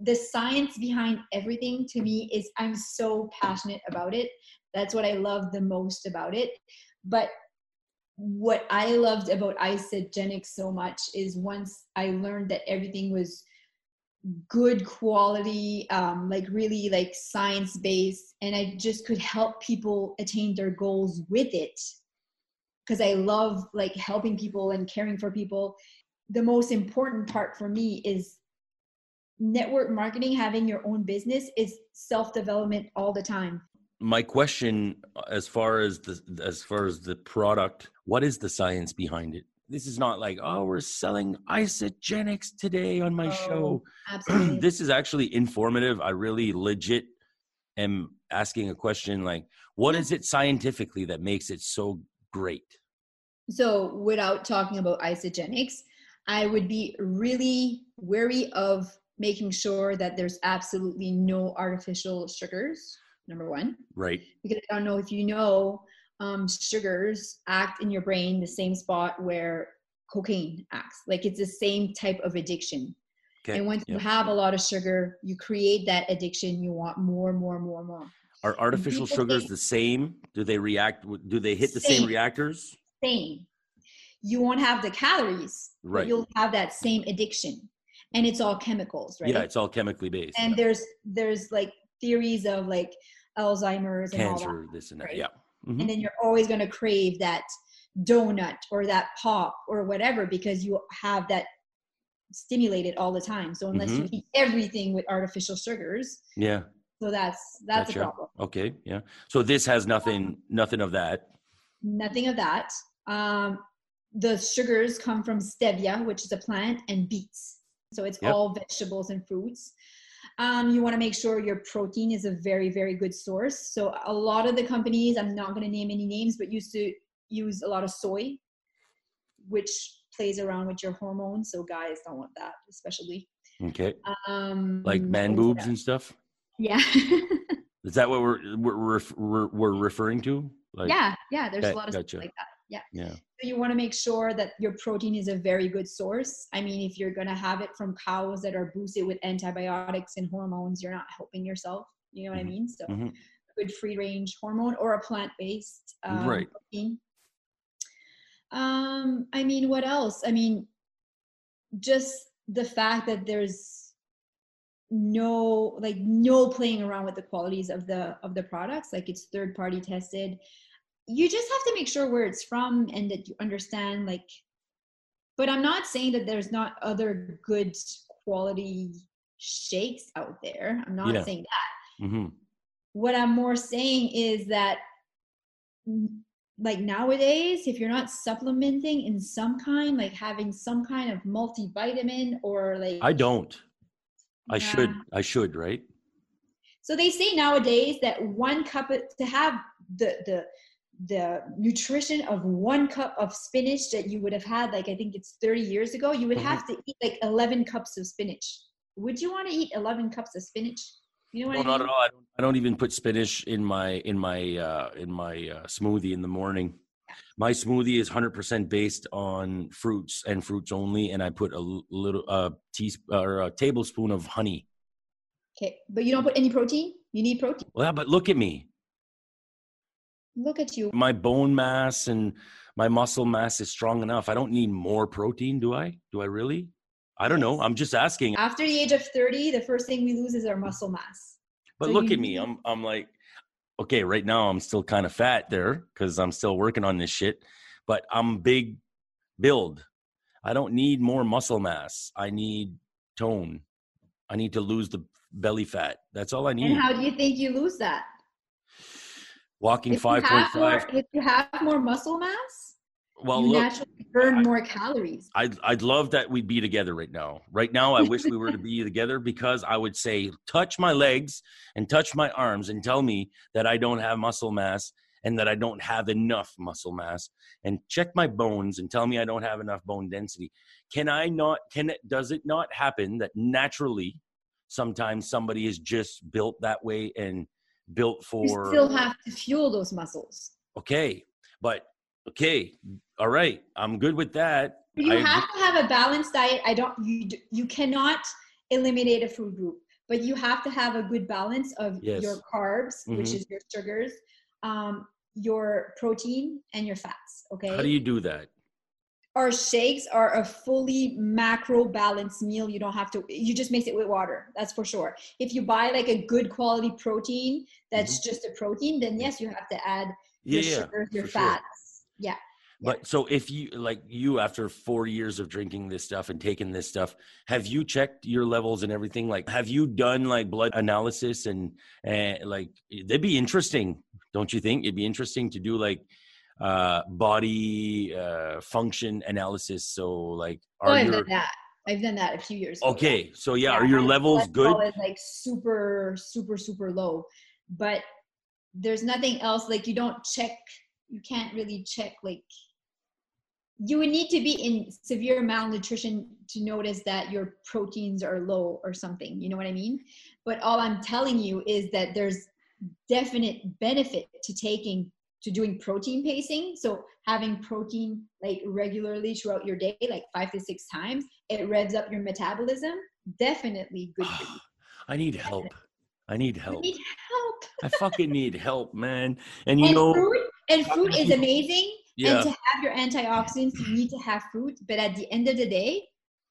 the science behind everything to me is i'm so passionate about it that's what i love the most about it but what i loved about Isagenix so much is once i learned that everything was good quality um, like really like science based and i just could help people attain their goals with it because I love like helping people and caring for people. The most important part for me is network marketing, having your own business is self development all the time. My question uh, as far as the as far as the product, what is the science behind it? This is not like, oh, we're selling Isagenix today on my oh, show. Absolutely. this is actually informative. I really legit am asking a question like, what is it scientifically that makes it so great? So, without talking about Isagenix, I would be really wary of making sure that there's absolutely no artificial sugars. Number one, right? Because I don't know if you know, um, sugars act in your brain the same spot where cocaine acts. Like it's the same type of addiction. Okay. And once you have a lot of sugar, you create that addiction. You want more, more, more, more. Are artificial sugars the same? Do they react? Do they hit the same, same reactors? Same. You won't have the calories, right? you'll have that same addiction, and it's all chemicals, right? Yeah, it's all chemically based. And yeah. there's there's like theories of like Alzheimer's and cancer, that, this and that. Right? Yeah. Mm-hmm. And then you're always going to crave that donut or that pop or whatever because you have that stimulated all the time. So unless mm-hmm. you eat everything with artificial sugars, yeah. So that's that's gotcha. a problem. Okay, yeah. So this has nothing nothing of that. Nothing of that. Um, the sugars come from stevia, which is a plant, and beets. So it's yep. all vegetables and fruits. Um, you want to make sure your protein is a very very good source. So a lot of the companies, I'm not going to name any names, but used to use a lot of soy, which plays around with your hormones. So guys don't want that, especially. Okay. Um, like man boobs and stuff. Yeah. Is that what we're we're we're, we're referring to? Like, yeah, yeah. There's a lot of gotcha. stuff like that. Yeah. Yeah. So you want to make sure that your protein is a very good source. I mean, if you're gonna have it from cows that are boosted with antibiotics and hormones, you're not helping yourself. You know what mm-hmm. I mean? So, mm-hmm. a good free range hormone or a plant based um, right. protein um, I mean, what else? I mean, just the fact that there's no like no playing around with the qualities of the of the products like it's third party tested you just have to make sure where it's from and that you understand like but i'm not saying that there's not other good quality shakes out there i'm not yeah. saying that mm-hmm. what i'm more saying is that like nowadays if you're not supplementing in some kind like having some kind of multivitamin or like i don't i yeah. should i should right so they say nowadays that one cup of, to have the the the nutrition of one cup of spinach that you would have had like i think it's 30 years ago you would mm-hmm. have to eat like 11 cups of spinach would you want to eat 11 cups of spinach you know what no, I mean? not at all. I don't, I don't even put spinach in my in my uh, in my uh, smoothie in the morning. My smoothie is 100% based on fruits and fruits only, and I put a little uh, teaspoon or a tablespoon of honey. Okay, but you don't put any protein. You need protein. Well, yeah, but look at me. Look at you. My bone mass and my muscle mass is strong enough. I don't need more protein, do I? Do I really? I don't know. I'm just asking. After the age of 30, the first thing we lose is our muscle mass. But so look at me. I'm I'm like okay, right now I'm still kind of fat there cuz I'm still working on this shit, but I'm big build. I don't need more muscle mass. I need tone. I need to lose the belly fat. That's all I need. And how do you think you lose that? Walking 5.5. If you have more muscle mass, well, you look, naturally burn I, more calories. I'd, I'd love that we'd be together right now. Right now, I wish we were to be together because I would say, touch my legs and touch my arms and tell me that I don't have muscle mass and that I don't have enough muscle mass and check my bones and tell me I don't have enough bone density. Can I not, can it, does it not happen that naturally sometimes somebody is just built that way and built for. You still have to fuel those muscles. Okay. But okay, all right, I'm good with that. You I, have to have a balanced diet. I don't. You you cannot eliminate a food group, but you have to have a good balance of yes. your carbs, mm-hmm. which is your sugars, um, your protein, and your fats. Okay. How do you do that? Our shakes are a fully macro balanced meal. You don't have to. You just mix it with water. That's for sure. If you buy like a good quality protein that's mm-hmm. just a protein, then yes, you have to add your yeah, sugars, your fats. Sure yeah but so if you like you after four years of drinking this stuff and taking this stuff have you checked your levels and everything like have you done like blood analysis and and like that'd be interesting don't you think it'd be interesting to do like uh body uh function analysis so like are oh, I've your, done that I've done that a few years ago. Okay, so yeah, yeah are your levels good? Is like super, super, super low but there's nothing else like you don't check you can't really check like you would need to be in severe malnutrition to notice that your proteins are low or something you know what i mean but all i'm telling you is that there's definite benefit to taking to doing protein pacing. So having protein like regularly throughout your day like five to six times it revs up your metabolism. Definitely good for you. I need help. I need help. you need help. I fucking need help man. And you and know fruit, and fruit is amazing. Yeah. and to have your antioxidants you need to have fruit. But at the end of the day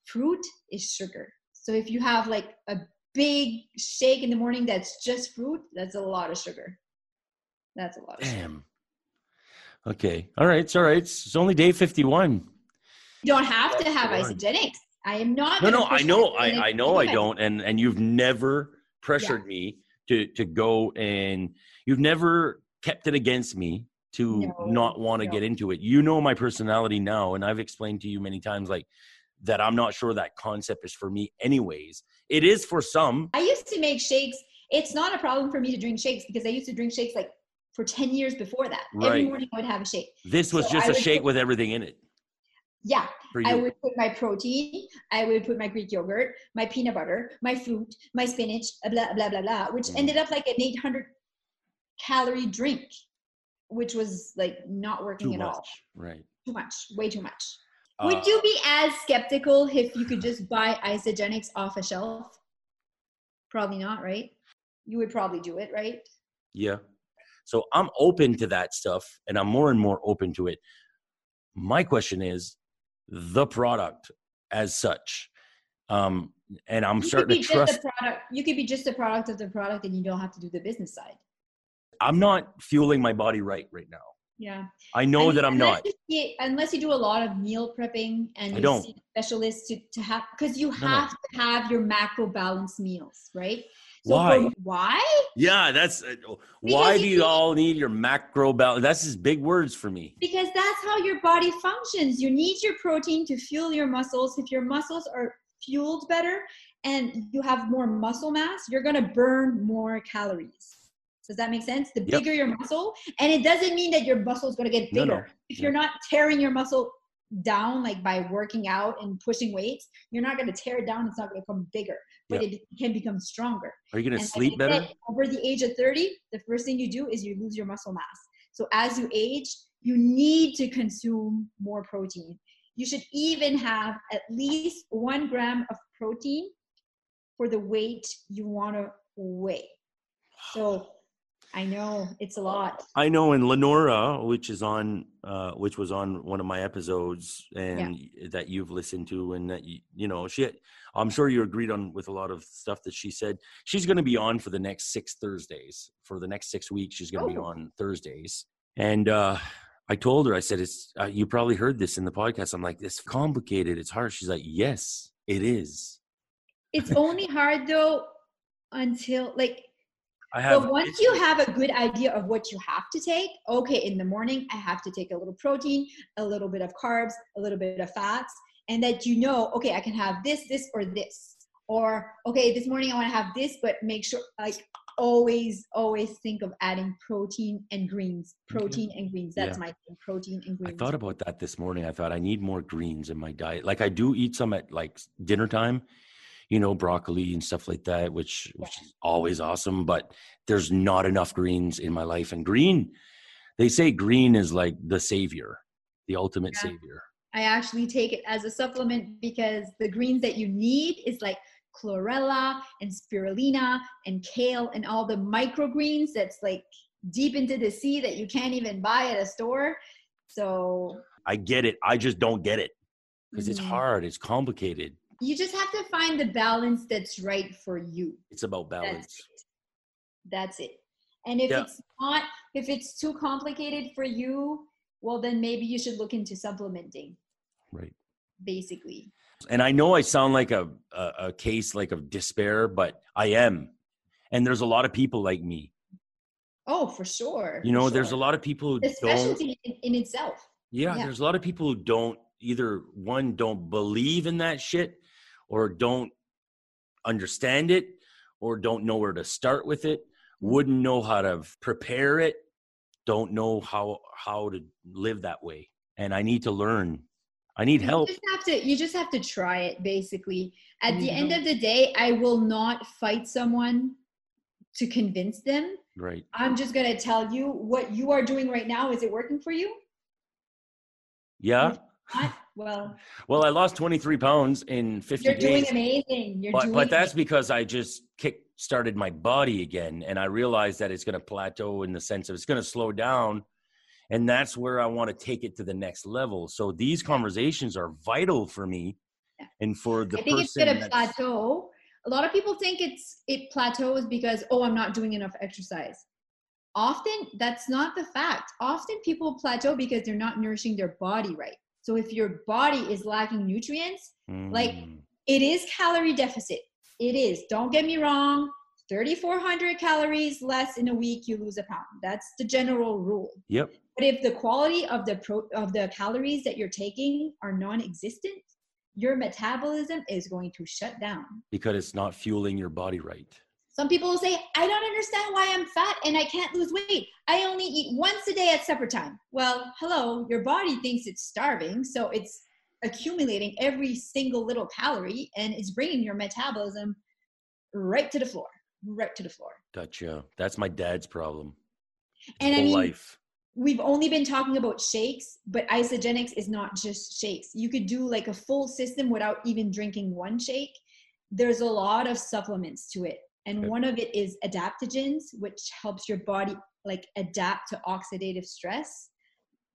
fruit is sugar. So if you have like a big shake in the morning that's just fruit that's a lot of sugar. That's a lot of sugar. damn okay. All right. It's all right. It's only day 51 you don't have to have Isagenix. I am not no no i know i i know i don't. And and you've never pressured me to to go and you've never kept it against me to No, not want to no. get into it. You know my personality now and i've explained to you many times like that i'm not sure that concept is for me anyways. It is for some. I used to make shakes. It's not a problem for me to drink shakes because I used to drink shakes like for 10 years before that. Every morning I would have a shake. this was So just I a shake put- with everything in it Yeah. I would put my protein, I would put my Greek yogurt, my peanut butter, my fruit, my spinach, blah, blah, blah, blah, which Mm. ended up like an 800 calorie drink, which was like not working too at much all. right Too much, way too much. Uh, would you be as skeptical if you could just buy Isagenix off a shelf? Probably not, right? You would probably do it, right? Yeah. So I'm open to that stuff and I'm more and more open to it. My question is the product as such. Um, and I'm you could starting be to trust. a product. You could be just a product of the product, and you don't have to do the business side. I'm not fueling my body right right now. Yeah. I know that I'm not. you unless you do a lot of meal prepping and you don't. see specialists to, to have because you no. have to have your macro balanced meals, right? Why? Why? Yeah, that's uh, why do you all need your macro balance? That's just big words for me. Because that's how your body functions. You need your protein to fuel your muscles. If your muscles are fueled better and you have more muscle mass, you're going to burn more calories. Does that make sense? The Yep. bigger your muscle, and it doesn't mean that your muscle is going to get bigger. no. If you're not tearing your muscle down like by working out and pushing weights, you're not going to tear it down. It's not going to become bigger, but it can become stronger. Are you And like sleep better? said, over the age of 30, the first thing you do is you lose your muscle mass. So as you age, you need to consume more protein. You should even have at least one gram of protein for the weight you want to weigh. So I know it's a lot. I know in Lenora, which is on, uh, which was on one of my episodes, and that you've listened to, and that you, you know, she, I'm sure you agreed on with a lot of stuff that she said. She's going to be on for the next six Thursdays. For the next six weeks, she's going to be Oh. on Thursdays. And uh, I told her, I said, "It's uh, you probably heard this in the podcast." I'm like, "It's complicated. It's hard." She's like, "Yes, it is." It's only hard though until like I have. but once you have a good idea of what you have to take, okay, in the morning I have to take a little protein, a little bit of carbs, a little bit of fats, and that you know, okay, I can have this, this, or this. Or okay, this morning I want to have this, but make sure like always, always think of adding protein and greens. Protein and greens. That's Yeah. my thing. Protein and greens I thought about that this morning. I thought I need more greens in my diet. Like I do eat some at like dinner time, you know, broccoli and stuff like that, which which is always awesome. But there's not enough greens in my life. And green, they say green is like the savior, the ultimate Yeah. savior. I actually take it as a supplement because the greens that you need is like chlorella and spirulina and kale and all the microgreens that's like deep into the sea that you can't even buy at a store. So I get it. I just don't get it because it's mhm. hard. It's complicated. You just have to find the balance that's right for you. It's about That's balance. it. That's it. And if Yeah. it's not, if it's too complicated for you, well, then maybe you should look into supplementing, Right. basically. and I know I sound like a, a a case like of despair, but I am. And there's a lot of people like me. Oh, for sure. You know, there's a lot of people who a don't. in, in itself. Yeah, yeah. there's a lot of people who don't either one don't believe in that shit, or don't understand it, or don't know where to start with it, wouldn't know how to prepare it, don't know how how to live that way. And I need to learn. I need help. You just have to you just have to try it basically. At the end mm-hmm. of the day, I will not fight someone to convince them. Right. I'm just going to tell you what you are doing right now is it working for you? Yeah. Well, well, I lost 23 pounds in 50 you're days. You're doing amazing. You're but, doing but that's because I just kick started my body again, and I realized that it's going to plateau in the sense of it's going to slow down, and that's where I want to take it to the next level. So these conversations are vital for me, yeah. and for the I think it's going to plateau. A lot of people think it's it plateaus because oh, I'm not doing enough exercise. Often that's not the fact. Often people plateau because they're not nourishing their body right. So if your body is lacking nutrients, mm. like it is calorie deficit. It is. Don't get me wrong. 3,400 calories less in a week, you lose a pound. That's the general rule. Yep. But if the quality of the pro of the calories that you're taking are non-existent, your metabolism is going to shut down because it's not fueling your body right. Some people will say, I don't understand why I'm fat and I can't lose weight. I only eat once a day at supper time. Well, hello, your body thinks it's starving, so it's accumulating every single little calorie and it's bringing your metabolism right to the floor, right to the floor. Gotcha. That's my dad's problem. His and I mean, life. we've only been talking about shakes, but Isagenix is not just shakes. You could do like a full system without even drinking one shake. There's a lot of supplements to it and one of it is adaptogens which helps your body like adapt to oxidative stress.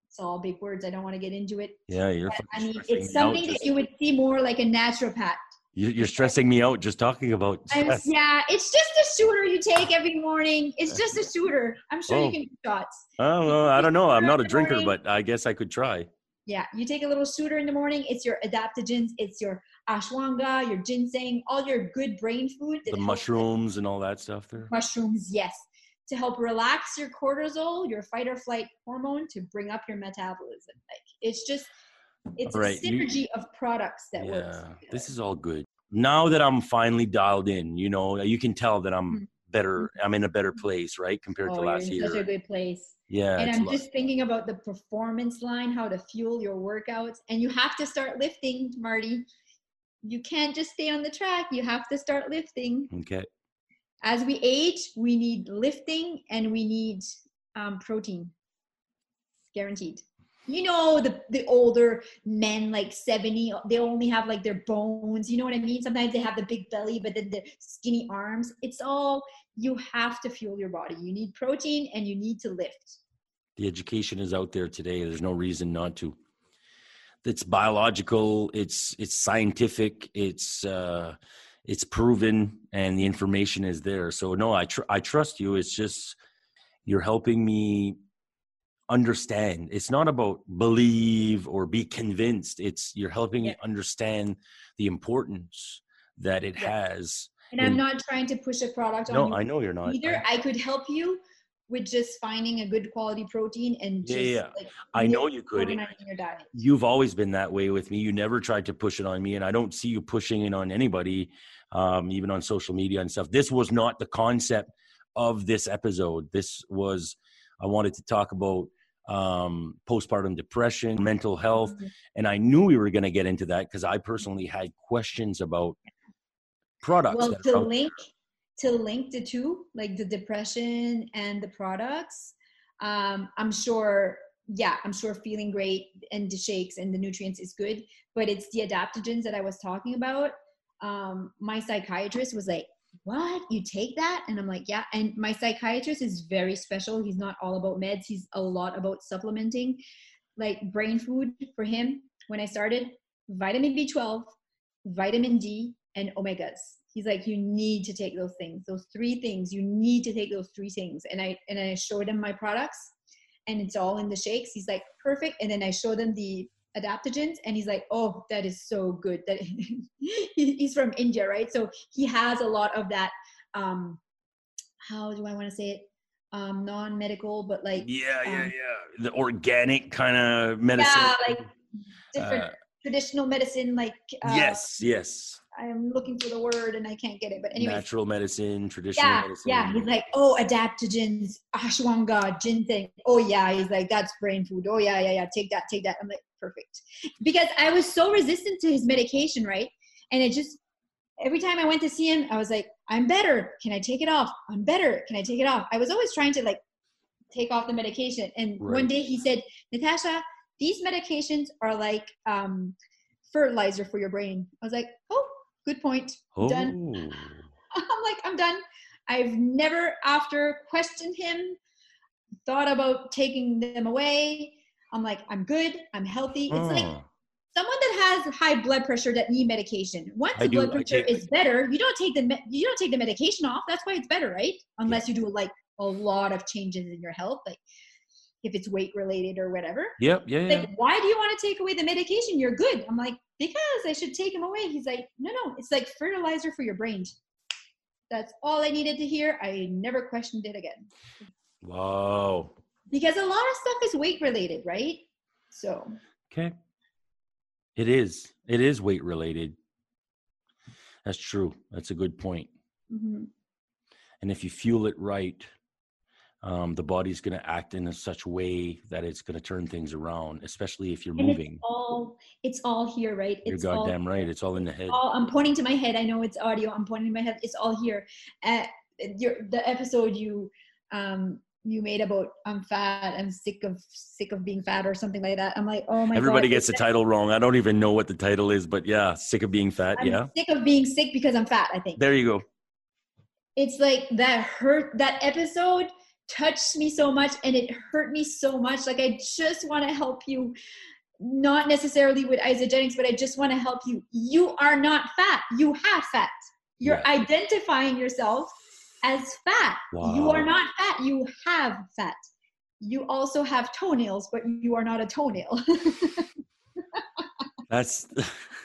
It's all big words i don't want to get into it. Yeah you're i mean it's something that you would see more like a naturopath. You're stressing me out just talking about yeah it's just a shooter you take every morning. It's just a shooter. I'm sure oh. you can do shots. Oh well, i don't know. I'm not a drinker but i guess i could try. Yeah you take a little shooter in the morning it's your adaptogens it's your ashwagandha, your ginseng, all your good brain food. The mushrooms and all that stuff there. Mushrooms, yes, to help relax your cortisol, your fight or flight hormone, to bring up your metabolism. Like it's just, it's right. a synergy you, of products that yeah, works. Yeah, this is all good. Now that I'm finally dialed in, you know, you can tell that I'm mm-hmm. better. I'm in a better place, right, compared oh, to last year. Such a good place. Yeah. And I'm just thinking about the performance line, how to fuel your workouts, and you have to start lifting, Marty you can't just stay on the track. You have to start lifting. Okay. As we age, we need lifting and we need um, protein. Guaranteed. You know the the older men like 70, they only have like their bones. You know what I mean? Sometimes they have the big belly, but then the skinny arms. It's all you have to fuel your body. You need protein and you need to lift. The education is out there today. There's no reason not to it's biological it's it's scientific it's uh it's proven and the information is there. So no i tr- i trust you. It's just you're helping me understand. It's not about believe or be convinced. It's you're helping yeah. me understand the importance that it yeah. has and in, i'm not trying to push a product no, on you i know you're not. either. I, I could help you with just finding a good quality protein and just yeah, yeah. Like, I know you could. Your diet. You've always been that way with me. You never tried to push it on me, and I don't see you pushing it on anybody, um, even on social media and stuff. This was not the concept of this episode. This was I wanted to talk about um, postpartum depression, mental health, mm-hmm. and I knew we were going to get into that because I personally had questions about products. Well, to link to link the two, like the depression and the products, um, I'm sure, yeah, I'm sure feeling great and the shakes and the nutrients is good, but it's the adaptogens that I was talking about. Um, my psychiatrist was like, what? You take that? And i'm like yeah. And my psychiatrist is very special. He's not all about meds. He's a lot about supplementing like brain food for him. When i started vitamin b12 vitamin d and omegas he's like you need to take those things those three things. You need to take those three things. And i and i showed him my products and it's all in the shakes. He's like perfect. And then i show them the adaptogens and he's like oh that is so good. That he's from india right? So he has a lot of that um how do i want to say it? Um non-medical but like yeah yeah um, yeah. The organic kind of medicine. yeah like different uh, traditional medicine like uh, yes yes I'm looking for the word and I can't get it. But anyway, natural medicine, traditional yeah, medicine. yeah. He's like, oh, adaptogens, ashwagandha, ginseng. Oh yeah, he's like, that's brain food. Oh yeah, yeah, yeah. Take that, take that. I'm like, perfect, because I was so resistant to his medication, right? And it just every time I went to see him, I was like, I'm better. Can I take it off? I'm better. Can I take it off? I was always trying to like take off the medication. And right. one day he said, Natasha, these medications are like um, fertilizer for your brain. I was like, oh, good point. Oh. Done. I'm like, I'm done. I've never, after questioned him, thought about taking them away. I'm like, I'm good. I'm healthy. It's like someone that has high blood pressure that need medication. Once the blood pressure is better, you don't take the you don't take the medication off. That's why it's better, right? Unless yeah. you do like a lot of changes in your health, like if it's weight related or whatever. Yep. Yeah. Like, why do you want to take away the medication? You're good. I'm like, because I should take him away. He's like, no, no, it's like fertilizer for your brain. That's all I needed to hear. I never questioned it again. Wow. Because a lot of stuff is weight related, right? So. Okay. It is. It is weight related. That's true. That's a good point. Mm-hmm. And if you fuel it right, um, the body's going to act in a such way that it's going to turn things around, especially if you're and moving. It's all, it's all here, right? You're goddamn all, right. It's all in the head. All, I'm pointing to my head. I know it's audio. I'm pointing to my head. It's all here. Uh, your, the episode you um, you made about I'm fat, I'm sick of sick of being fat or something like that. I'm like, oh my god. Everybody God, gets the title wrong. I don't even know what the title is, but yeah, sick of being fat. I'm yeah. Sick of being sick because I'm fat, I think. There you go. It's like that hurt that episode touched me so much and it hurt me so much. Like I just want to help you, not necessarily with Isagenix, but I just want to help you. You are not fat. You have fat. You're identifying yourself as fat. Wow. You are not fat. You have fat. You also have toenails, but you are not a toenail. That's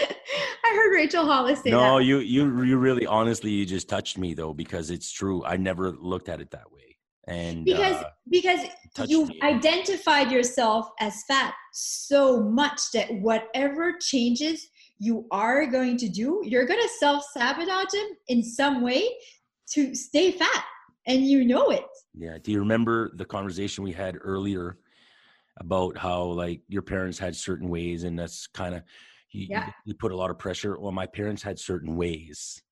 I heard Rachel Hollis say no, that. No, you you you really honestly you just touched me though because it's true. I never looked at it that way. And because uh, because you identified yourself as fat so much that whatever changes you are going to do, you're going to self sabotage him in some way to stay fat, and you know it. Yeah. Do you remember the conversation we had earlier about how like your parents had certain ways, and that's kind of you, yeah. you put a lot of pressure. Well, my parents had certain ways,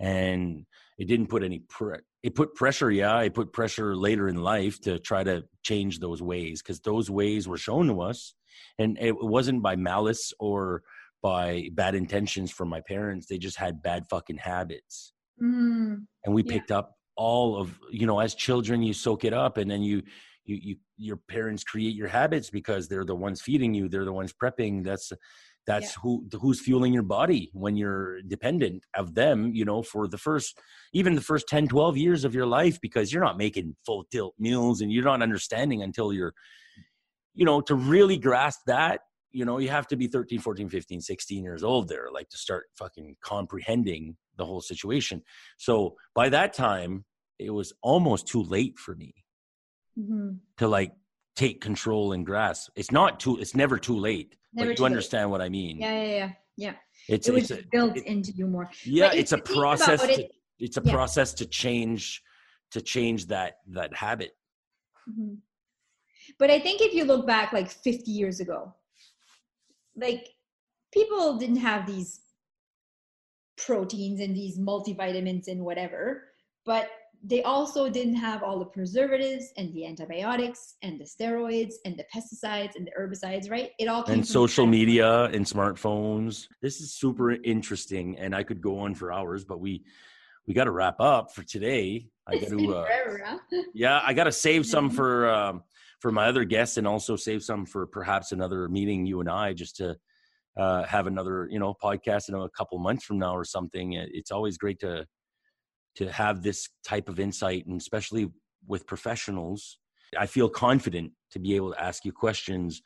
and it didn't put any pre- it put pressure. Yeah, it put pressure later in life to try to change those ways because those ways were shown to us, and it wasn't by malice or by bad intentions from my parents. They just had bad fucking habits, mm, and we yeah. picked up all of you know as children you soak it up and then you you, you your parents create your habits because they're the ones feeding you they're the ones prepping that's that's yeah. who who's fueling your body when you're dependent of them you know for the first even the first 10 12 years of your life because you're not making full tilt meals and you're not understanding until you're you know to really grasp that you know you have to be 13 14 15 16 years old there like to start fucking comprehending the whole situation so by that time it was almost too late for me mm-hmm. to like take control and grasp it's not too it's never too late Never but you understand late. what I mean. Yeah, yeah, yeah, yeah. It's it was it's built it, into you more. Yeah, it's a process. To, it's a yeah. process to change to change that that habit. Mm-hmm. But I think if you look back like 50 years ago, like people didn't have these proteins and these multivitamins and whatever, but they also didn't have all the preservatives and the antibiotics and the steroids and the pesticides and the herbicides, right? It all and social media and smartphones. This is super interesting, and I could go on for hours, but we we got to wrap up for today. I got to, uh, yeah, I got to save some for um, for my other guests, and also save some for perhaps another meeting you and I, just to uh, have another you know podcast in a couple months from now or something. It's always great to to have this type of insight and especially with professionals i feel confident to be able to ask you questions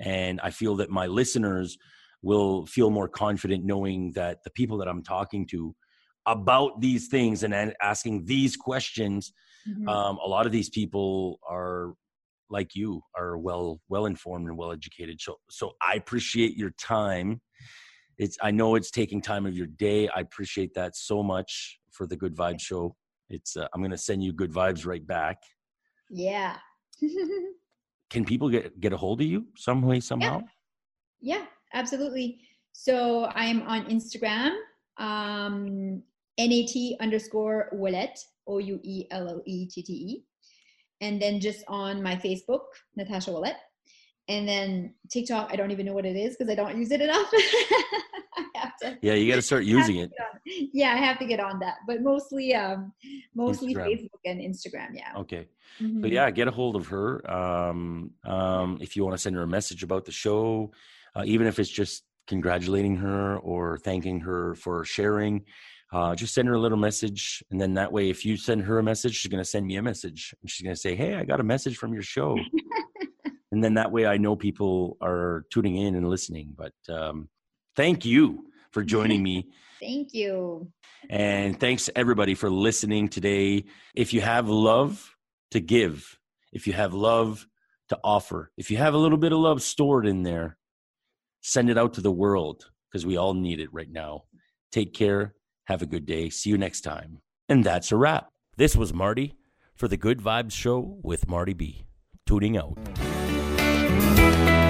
and i feel that my listeners will feel more confident knowing that the people that i'm talking to about these things and asking these questions mm-hmm. um, a lot of these people are like you are well well informed and well educated so so i appreciate your time it's I know it's taking time of your day. I appreciate that so much for the Good Vibes show. It's uh, I'm going to send you good vibes right back. Yeah. Can people get get a hold of you some way somehow? Yeah, yeah absolutely. So I'm on Instagram, um, nat underscore Ouellette, O U E L L E T T E, and then just on my Facebook, Natasha Ouellette and then TikTok, I don't even know what it is because I don't use it enough. to, yeah, you got to start using it. Yeah, I have to get on that, but mostly, um, mostly Instagram. Facebook and Instagram. Yeah. Okay. Mm-hmm. But yeah, get a hold of her. Um, um, if you want to send her a message about the show, uh, even if it's just congratulating her or thanking her for sharing. Uh, just send her a little message, and then that way, if you send her a message, she's going to send me a message, and she's going to say, "Hey, I got a message from your show." and then that way I know people are tuning in and listening. But um, thank you for joining me. thank you. And thanks everybody for listening today. If you have love to give, if you have love to offer, if you have a little bit of love stored in there, send it out to the world because we all need it right now. Take care. Have a good day. See you next time. And that's a wrap. This was Marty for the Good Vibes Show with Marty B. Tuning out. Thank you.